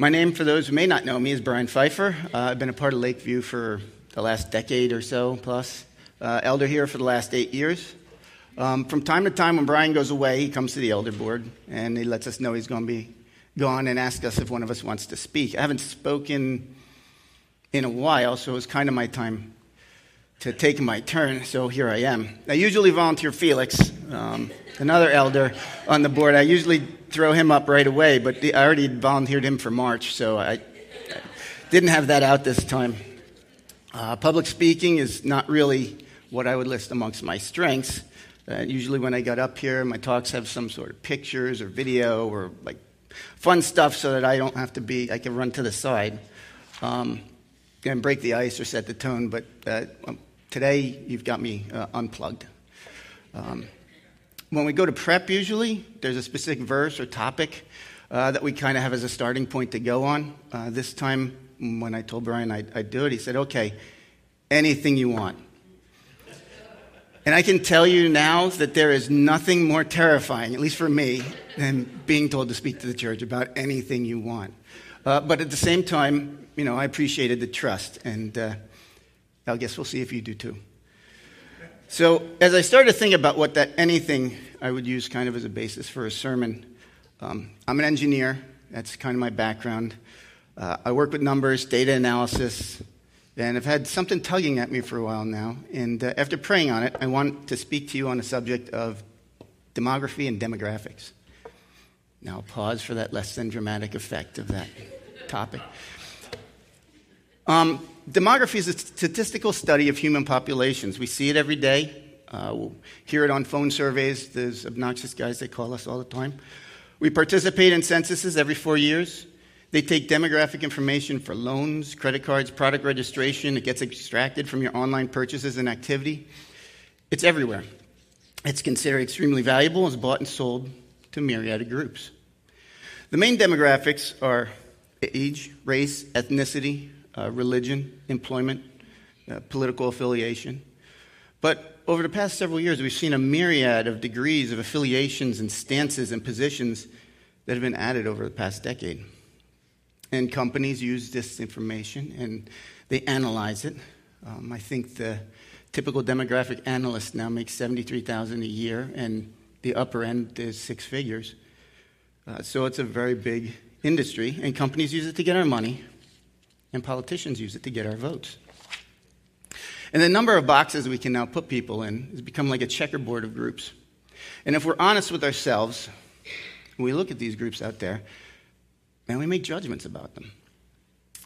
My name, for those who may not know me, is Brian Pfeiffer. Uh, I've been a part of Lakeview for the last decade or so plus. Uh, elder here for the last eight years. Um, from time to time, when Brian goes away, he comes to the elder board and he lets us know he's going to be gone and asks us if one of us wants to speak. I haven't spoken in a while, so it was kind of my time to take my turn, so here I am. I usually volunteer Felix, um, another elder on the board. I usually throw him up right away, but I already volunteered him for March, so I didn't have that out this time. Uh, public speaking is not really what I would list amongst my strengths. Uh, usually, when I got up here, my talks have some sort of pictures or video or like fun stuff so that I don't have to be, I can run to the side um, and break the ice or set the tone. But uh, um, today, you've got me uh, unplugged. Um, when we go to prep, usually, there's a specific verse or topic uh, that we kind of have as a starting point to go on. Uh, this time, when I told Brian I'd, I'd do it, he said, okay, anything you want. And I can tell you now that there is nothing more terrifying, at least for me, than being told to speak to the church about anything you want. Uh, but at the same time, you know, I appreciated the trust, and uh, I guess we'll see if you do too. So, as I started to think about what that anything I would use kind of as a basis for a sermon, um, I'm an engineer. That's kind of my background. Uh, I work with numbers, data analysis, and I've had something tugging at me for a while now. And uh, after praying on it, I want to speak to you on the subject of demography and demographics. Now, pause for that less than dramatic effect of that topic. Um, demography is a statistical study of human populations. We see it every day. Uh, we'll hear it on phone surveys. There's obnoxious guys that call us all the time. We participate in censuses every four years. They take demographic information for loans, credit cards, product registration. It gets extracted from your online purchases and activity. It's everywhere. It's considered extremely valuable and is bought and sold to myriad of groups. The main demographics are age, race, ethnicity, uh, religion, employment, uh, political affiliation. But over the past several years, we've seen a myriad of degrees of affiliations and stances and positions that have been added over the past decade. And companies use this information and they analyze it. Um, I think the typical demographic analyst now makes 73000 a year, and the upper end is six figures. Uh, so it's a very big industry, and companies use it to get our money, and politicians use it to get our votes. And the number of boxes we can now put people in has become like a checkerboard of groups. And if we're honest with ourselves, we look at these groups out there, and we make judgments about them.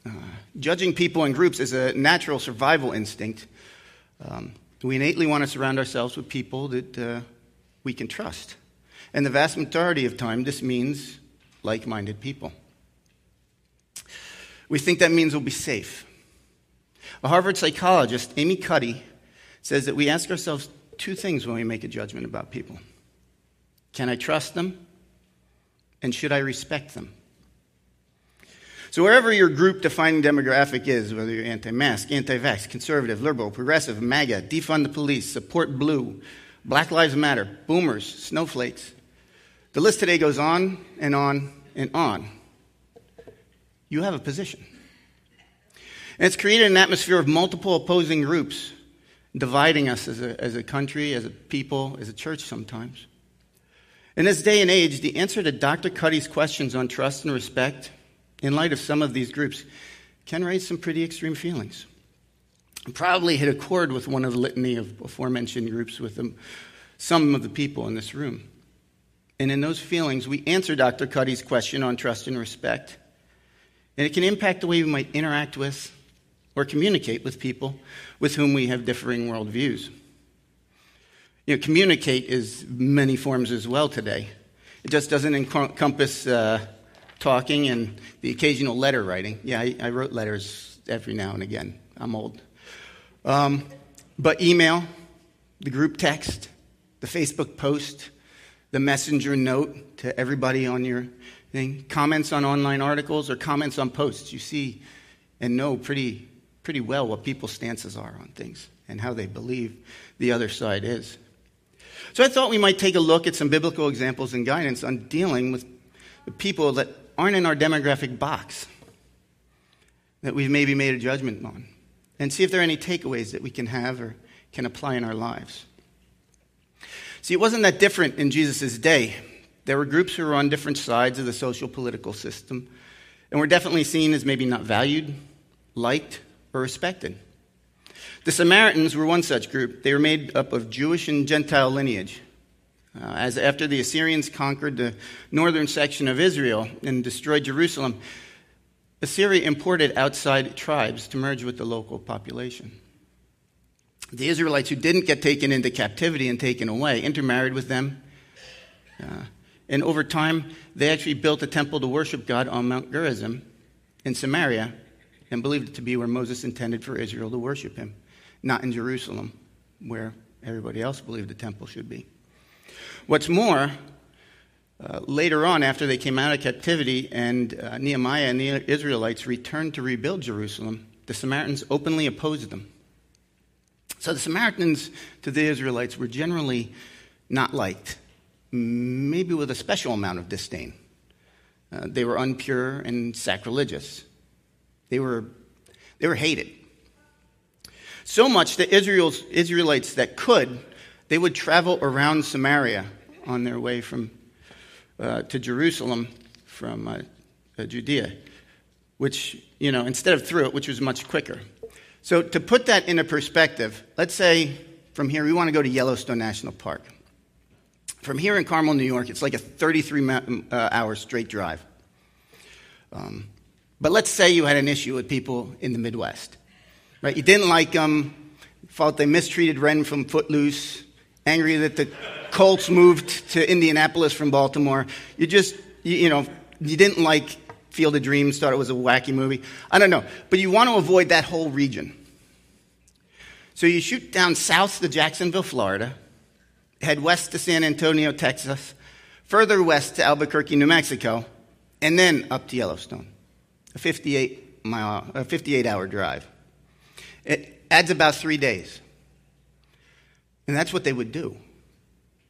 Uh, judging people in groups is a natural survival instinct. Um, we innately want to surround ourselves with people that uh, we can trust. And the vast majority of time, this means like minded people. We think that means we'll be safe. A Harvard psychologist, Amy Cuddy, says that we ask ourselves two things when we make a judgment about people Can I trust them? And should I respect them? So, wherever your group defining demographic is, whether you're anti mask, anti vax, conservative, liberal, progressive, MAGA, defund the police, support blue, Black Lives Matter, boomers, snowflakes, the list today goes on and on and on. You have a position. And it's created an atmosphere of multiple opposing groups, dividing us as a, as a country, as a people, as a church sometimes. In this day and age, the answer to Dr. Cuddy's questions on trust and respect in light of some of these groups, can raise some pretty extreme feelings. Probably hit a chord with one of the litany of aforementioned groups with them, some of the people in this room. And in those feelings, we answer Dr. Cuddy's question on trust and respect. And it can impact the way we might interact with or communicate with people with whom we have differing worldviews. You know, communicate is many forms as well today. It just doesn't encompass uh, talking and the occasional letter writing. Yeah, I, I wrote letters every now and again. I'm old. Um, but email, the group text, the Facebook post, the messenger note to everybody on your thing, comments on online articles or comments on posts. You see and know pretty, pretty well what people's stances are on things and how they believe the other side is. So I thought we might take a look at some biblical examples and guidance on dealing with the people that aren't in our demographic box that we've maybe made a judgment on and see if there are any takeaways that we can have or can apply in our lives. See, it wasn't that different in Jesus' day. There were groups who were on different sides of the social political system and were definitely seen as maybe not valued, liked, or respected. The Samaritans were one such group. They were made up of Jewish and Gentile lineage. Uh, as after the Assyrians conquered the northern section of Israel and destroyed Jerusalem, Assyria imported outside tribes to merge with the local population. The Israelites who didn't get taken into captivity and taken away intermarried with them. And over time, they actually built a temple to worship God on Mount Gerizim in Samaria and believed it to be where Moses intended for Israel to worship him, not in Jerusalem, where everybody else believed the temple should be. What's more, uh, later on, after they came out of captivity and uh, Nehemiah and the Israelites returned to rebuild Jerusalem, the Samaritans openly opposed them. So the Samaritans to the Israelites were generally not liked, maybe with a special amount of disdain. Uh, they were unpure and sacrilegious. They were, they were hated. So much that Israel's, Israelites that could, they would travel around Samaria on their way from uh, to Jerusalem from uh, uh, Judea, which, you know, instead of through it, which was much quicker. So, to put that into perspective, let's say from here we want to go to Yellowstone National Park. From here in Carmel, New York, it's like a 33 uh, hour straight drive. Um, but let's say you had an issue with people in the Midwest, right? You didn't like them, thought they mistreated Ren from Footloose, angry that the Colts moved to Indianapolis from Baltimore. You just, you, you know, you didn't like Field of Dreams, thought it was a wacky movie. I don't know. But you want to avoid that whole region. So you shoot down south to Jacksonville, Florida, head west to San Antonio, Texas, further west to Albuquerque, New Mexico, and then up to Yellowstone. A 58 mile, a 58 hour drive. It adds about three days. And that's what they would do.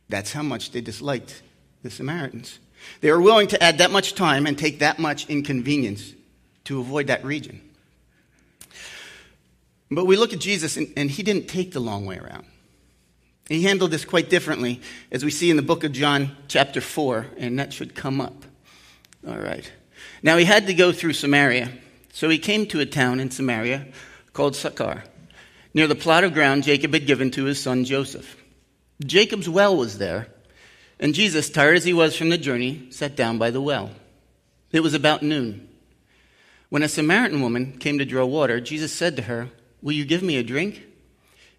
That's how much they disliked the Samaritans. They were willing to add that much time and take that much inconvenience to avoid that region. But we look at Jesus, and, and, he didn't take the long way around. He handled this quite differently, as we see in the book of John, chapter 4, and that should come up. All right. Now, he had to go through Samaria, so he came to a town in Samaria called Sychar, near the plot of ground Jacob had given to his son Joseph. Jacob's well was there, and Jesus, tired as he was from the journey, sat down by the well. It was about noon. When a Samaritan woman came to draw water, Jesus said to her, Will you give me a drink?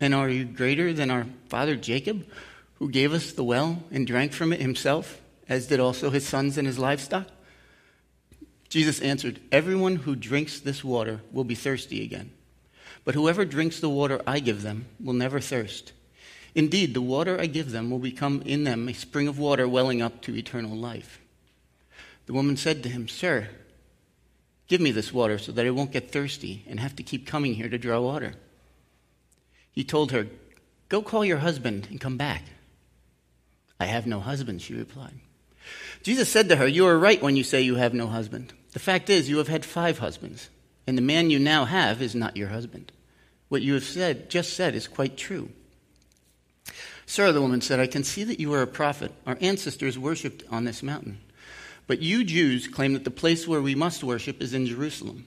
And are you greater than our father Jacob, who gave us the well and drank from it himself, as did also his sons and his livestock? Jesus answered, Everyone who drinks this water will be thirsty again. But whoever drinks the water I give them will never thirst. Indeed, the water I give them will become in them a spring of water welling up to eternal life. The woman said to him, Sir, give me this water so that I won't get thirsty and have to keep coming here to draw water. He told her, Go call your husband and come back. I have no husband, she replied. Jesus said to her, You are right when you say you have no husband. The fact is, you have had five husbands, and the man you now have is not your husband. What you have said, just said is quite true. Sir, the woman said, I can see that you are a prophet. Our ancestors worshipped on this mountain. But you Jews claim that the place where we must worship is in Jerusalem.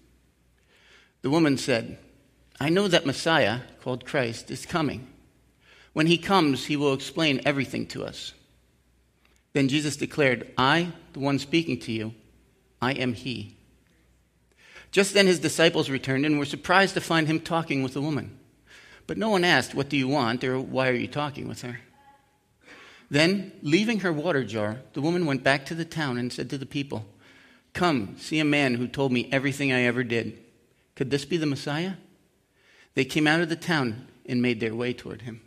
The woman said, I know that Messiah, called Christ, is coming. When he comes, he will explain everything to us. Then Jesus declared, I, the one speaking to you, I am he. Just then his disciples returned and were surprised to find him talking with a woman. But no one asked, What do you want? or Why are you talking with her? Then, leaving her water jar, the woman went back to the town and said to the people, Come, see a man who told me everything I ever did. Could this be the Messiah? They came out of the town and made their way toward him.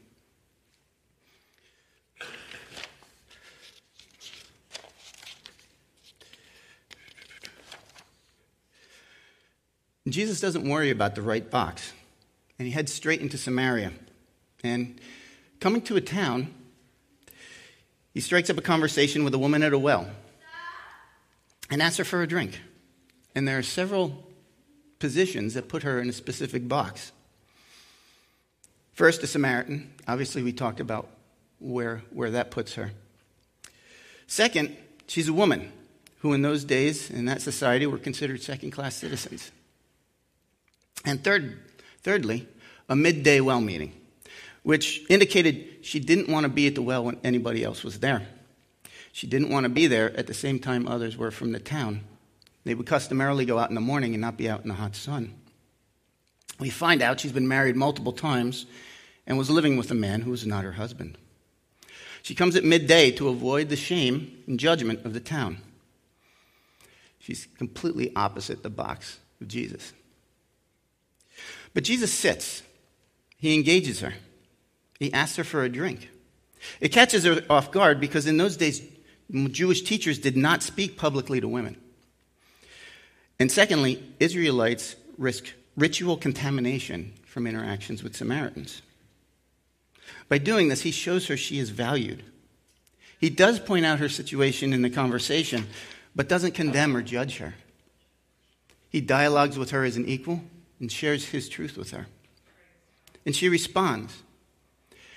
Jesus doesn't worry about the right box, and he heads straight into Samaria. And coming to a town, he strikes up a conversation with a woman at a well and asks her for a drink. And there are several positions that put her in a specific box. First, a Samaritan. Obviously, we talked about where, where that puts her. Second, she's a woman who, in those days, in that society, were considered second class citizens. And third, thirdly, a midday well meeting, which indicated she didn't want to be at the well when anybody else was there. She didn't want to be there at the same time others were from the town. They would customarily go out in the morning and not be out in the hot sun. We find out she's been married multiple times and was living with a man who was not her husband. She comes at midday to avoid the shame and judgment of the town. She's completely opposite the box of Jesus. But Jesus sits, he engages her, he asks her for a drink. It catches her off guard because in those days, Jewish teachers did not speak publicly to women. And secondly, Israelites risk ritual contamination from interactions with Samaritans. By doing this, he shows her she is valued. He does point out her situation in the conversation, but doesn't condemn or judge her. He dialogues with her as an equal and shares his truth with her. And she responds.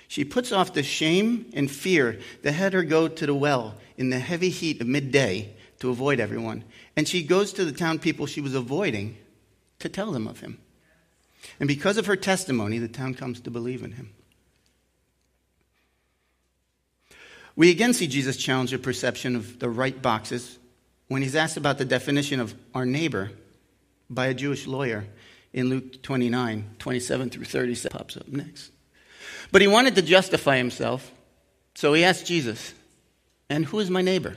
She puts off the shame and fear that had her go to the well in the heavy heat of midday to avoid everyone. And she goes to the town people she was avoiding to tell them of him. And because of her testimony, the town comes to believe in him. We again see Jesus challenge the perception of the right boxes when he's asked about the definition of our neighbor by a Jewish lawyer in Luke 29, 27 through 37 pops up next. But he wanted to justify himself, so he asked Jesus, And who is my neighbor?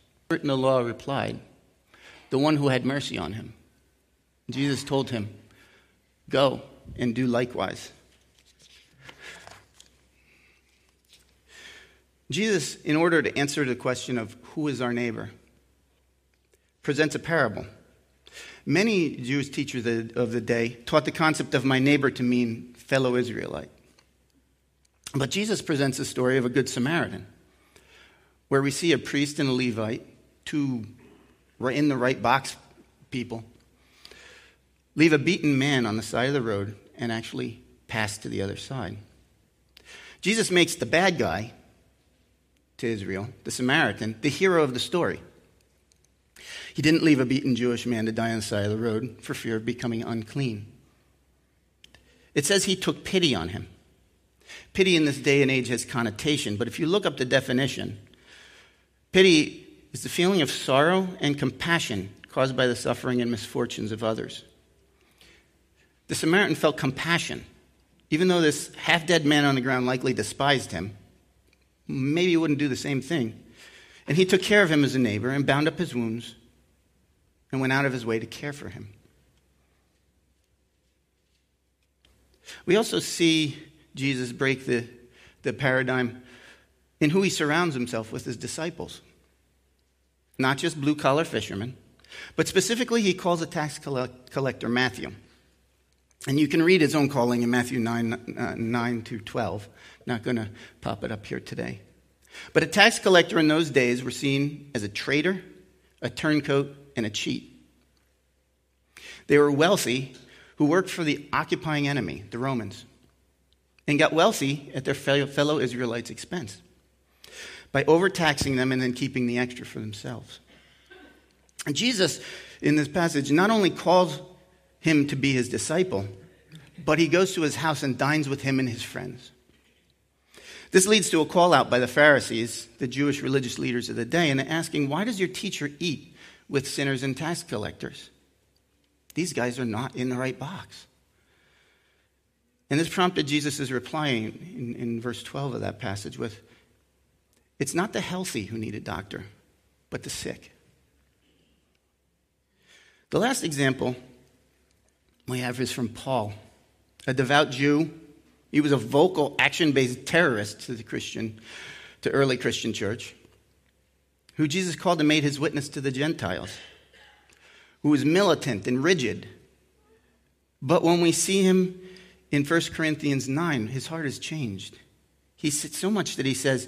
In the law replied, The one who had mercy on him. Jesus told him, Go and do likewise. Jesus, in order to answer the question of who is our neighbor, presents a parable. Many Jewish teachers of the day taught the concept of my neighbor to mean fellow Israelite. But Jesus presents a story of a good Samaritan, where we see a priest and a Levite, two in the right box people, leave a beaten man on the side of the road and actually pass to the other side. Jesus makes the bad guy to Israel, the Samaritan, the hero of the story. He didn't leave a beaten Jewish man to die on the side of the road for fear of becoming unclean. It says he took pity on him. Pity in this day and age has connotation, but if you look up the definition, pity is the feeling of sorrow and compassion caused by the suffering and misfortunes of others. The Samaritan felt compassion. Even though this half dead man on the ground likely despised him, maybe he wouldn't do the same thing. And he took care of him as a neighbor and bound up his wounds and went out of his way to care for him. We also see Jesus break the, the paradigm in who he surrounds himself with his disciples. Not just blue collar fishermen, but specifically, he calls a tax collector Matthew. And you can read his own calling in Matthew 9, uh, 9 to 12. Not going to pop it up here today. But a tax collector in those days were seen as a traitor, a turncoat, and a cheat. They were wealthy who worked for the occupying enemy, the Romans, and got wealthy at their fellow Israelites' expense by overtaxing them and then keeping the extra for themselves. And Jesus, in this passage, not only calls him to be his disciple, but he goes to his house and dines with him and his friends. This leads to a call out by the Pharisees, the Jewish religious leaders of the day, and asking, Why does your teacher eat with sinners and tax collectors? These guys are not in the right box. And this prompted Jesus' reply in, in verse 12 of that passage with, It's not the healthy who need a doctor, but the sick. The last example we have is from Paul, a devout Jew he was a vocal, action based terrorist to the Christian, to early Christian church, who Jesus called and made his witness to the Gentiles, who was militant and rigid. But when we see him in 1 Corinthians 9, his heart has changed. He's so much that he says,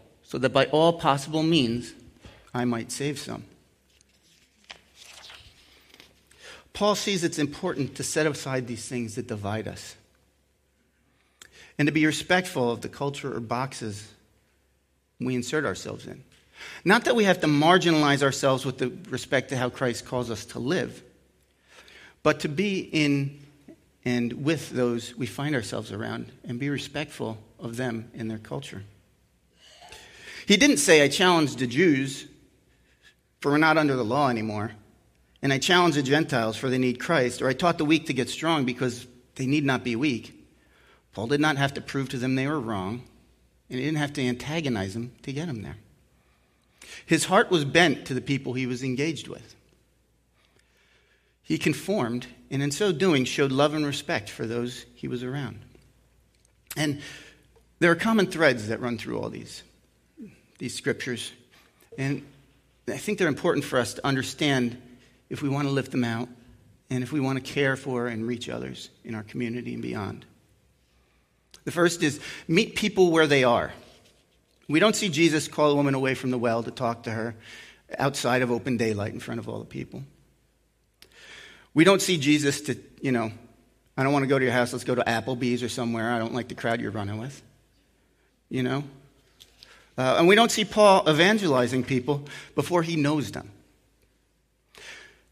so that by all possible means I might save some. Paul sees it's important to set aside these things that divide us and to be respectful of the culture or boxes we insert ourselves in. Not that we have to marginalize ourselves with respect to how Christ calls us to live, but to be in and with those we find ourselves around and be respectful of them and their culture. He didn't say, I challenge the Jews, for we're not under the law anymore, and I challenge the Gentiles, for they need Christ, or I taught the weak to get strong because they need not be weak. Paul did not have to prove to them they were wrong, and he didn't have to antagonize them to get them there. His heart was bent to the people he was engaged with. He conformed, and in so doing, showed love and respect for those he was around. And there are common threads that run through all these, these scriptures. And I think they're important for us to understand if we want to lift them out and if we want to care for and reach others in our community and beyond. The first is meet people where they are. We don't see Jesus call a woman away from the well to talk to her outside of open daylight in front of all the people. We don't see Jesus to, you know, I don't want to go to your house, let's go to Applebee's or somewhere. I don't like the crowd you're running with. You know? Uh, and we don't see Paul evangelizing people before he knows them.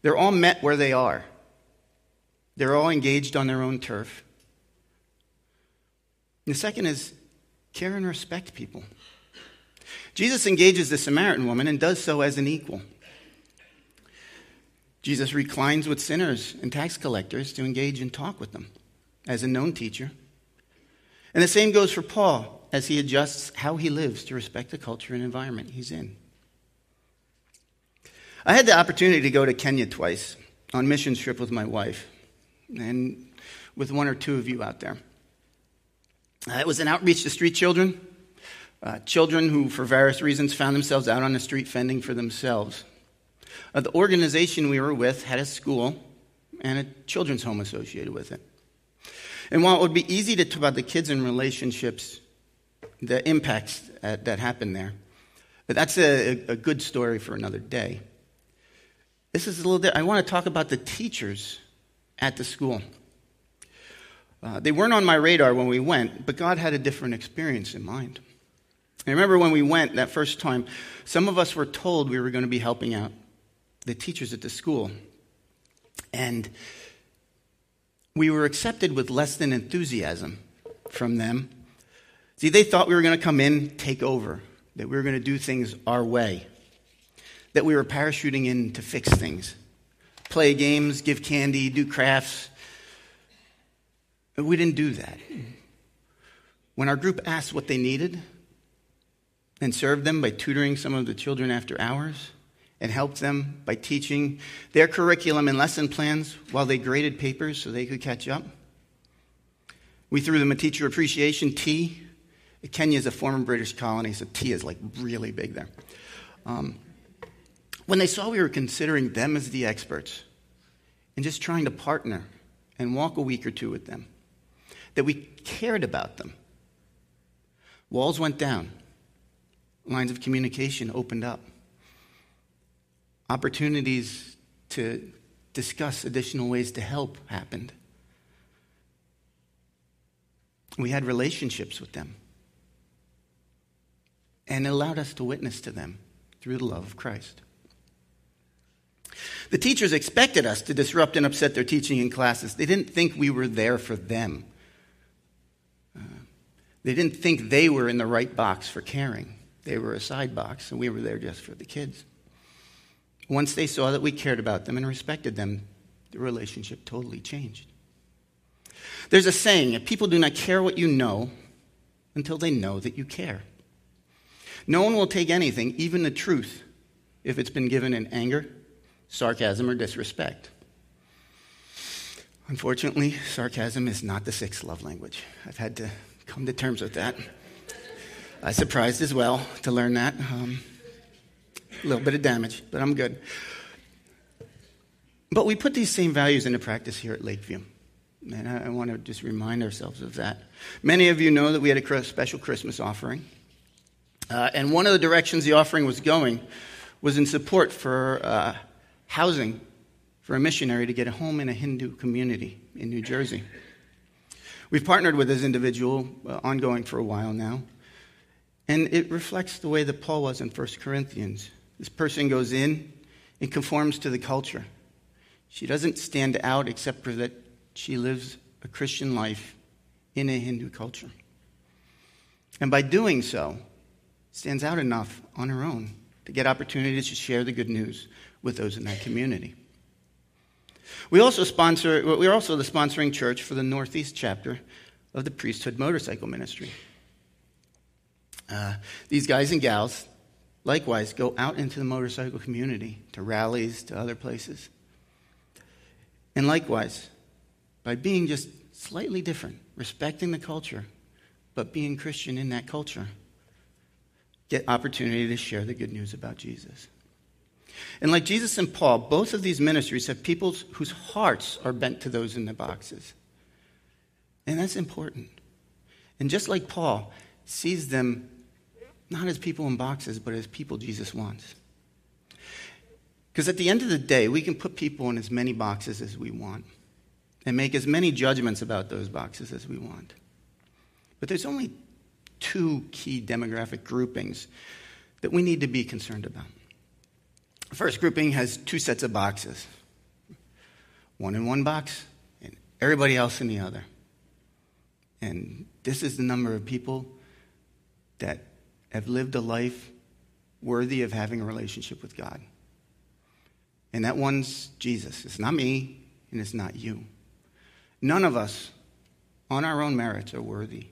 They're all met where they are, they're all engaged on their own turf. And the second is care and respect people. Jesus engages the Samaritan woman and does so as an equal. Jesus reclines with sinners and tax collectors to engage and talk with them as a known teacher. And the same goes for Paul as he adjusts how he lives to respect the culture and environment he's in. I had the opportunity to go to Kenya twice on mission trip with my wife and with one or two of you out there. Uh, it was an outreach to street children, uh, children who, for various reasons, found themselves out on the street fending for themselves. Uh, the organization we were with had a school and a children's home associated with it. And while it would be easy to talk about the kids and relationships, the impacts that happened there, but that's a, a good story for another day. this is a little bit, I want to talk about the teachers at the school. Uh, they weren't on my radar when we went, but God had a different experience in mind. I remember when we went that first time, some of us were told we were going to be helping out the teachers at the school. And we were accepted with less than enthusiasm from them. See, they thought we were going to come in, take over, that we were going to do things our way, that we were parachuting in to fix things, play games, give candy, do crafts. But we didn't do that. When our group asked what they needed and served them by tutoring some of the children after hours, and helped them by teaching their curriculum and lesson plans while they graded papers so they could catch up. We threw them a teacher appreciation tea. Kenya is a former British colony, so tea is like really big there. Um, when they saw we were considering them as the experts and just trying to partner and walk a week or two with them, that we cared about them, walls went down, lines of communication opened up opportunities to discuss additional ways to help happened. We had relationships with them. And allowed us to witness to them through the love of Christ. The teachers expected us to disrupt and upset their teaching in classes. They didn't think we were there for them. Uh, they didn't think they were in the right box for caring. They were a side box, and we were there just for the kids. Once they saw that we cared about them and respected them, the relationship totally changed. There's a saying people do not care what you know until they know that you care. No one will take anything, even the truth, if it's been given in anger, sarcasm, or disrespect. Unfortunately, sarcasm is not the sixth love language. I've had to come to terms with that. I surprised as well to learn that. Um, a little bit of damage, but I'm good. But we put these same values into practice here at Lakeview. And I, I want to just remind ourselves of that. Many of you know that we had a special Christmas offering. Uh, and one of the directions the offering was going was in support for uh, housing for a missionary to get a home in a Hindu community in New Jersey. We've partnered with this individual uh, ongoing for a while now. And it reflects the way that Paul was in 1 Corinthians. This person goes in and conforms to the culture. She doesn't stand out except for that she lives a Christian life in a Hindu culture. And by doing so, stands out enough on her own to get opportunities to share the good news with those in that community. We also sponsor, we're also the sponsoring church for the Northeast chapter of the Priesthood Motorcycle Ministry. Uh, these guys and gals Likewise, go out into the motorcycle community, to rallies, to other places. And likewise, by being just slightly different, respecting the culture, but being Christian in that culture, get opportunity to share the good news about Jesus. And like Jesus and Paul, both of these ministries have people whose hearts are bent to those in the boxes. And that's important. And just like Paul sees them not as people in boxes, but as people Jesus wants. Because at the end of the day, we can put people in as many boxes as we want and make as many judgments about those boxes as we want. But there's only two key demographic groupings that we need to be concerned about. The first grouping has two sets of boxes one in one box and everybody else in the other. And this is the number of people that have lived a life worthy of having a relationship with God. And that one's Jesus. It's not me, and it's not you. None of us, on our own merits, are worthy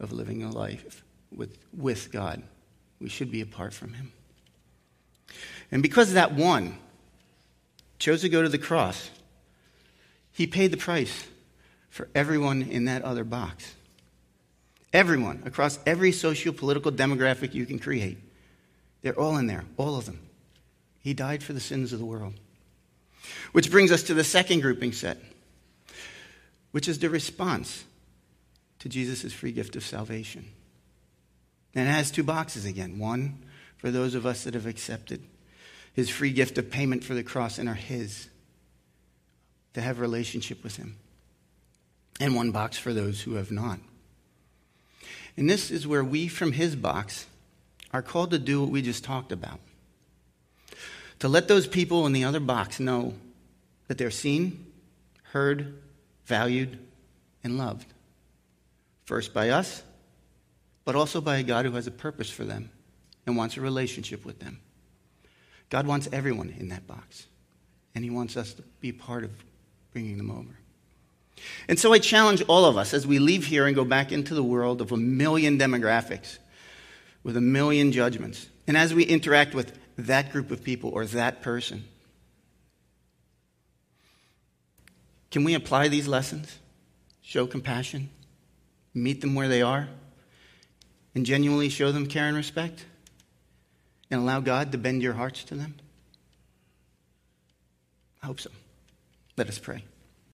of living a life with, with God. We should be apart from Him. And because that one chose to go to the cross, He paid the price for everyone in that other box. Everyone, across every socio political demographic you can create. They're all in there, all of them. He died for the sins of the world. Which brings us to the second grouping set, which is the response to Jesus' free gift of salvation. And it has two boxes again one for those of us that have accepted his free gift of payment for the cross and are his to have relationship with him. And one box for those who have not. And this is where we from his box are called to do what we just talked about. To let those people in the other box know that they're seen, heard, valued, and loved. First by us, but also by a God who has a purpose for them and wants a relationship with them. God wants everyone in that box, and He wants us to be part of bringing them over. And so I challenge all of us as we leave here and go back into the world of a million demographics with a million judgments. And as we interact with that group of people or that person, can we apply these lessons? Show compassion, meet them where they are, and genuinely show them care and respect? And allow God to bend your hearts to them? I hope so. Let us pray.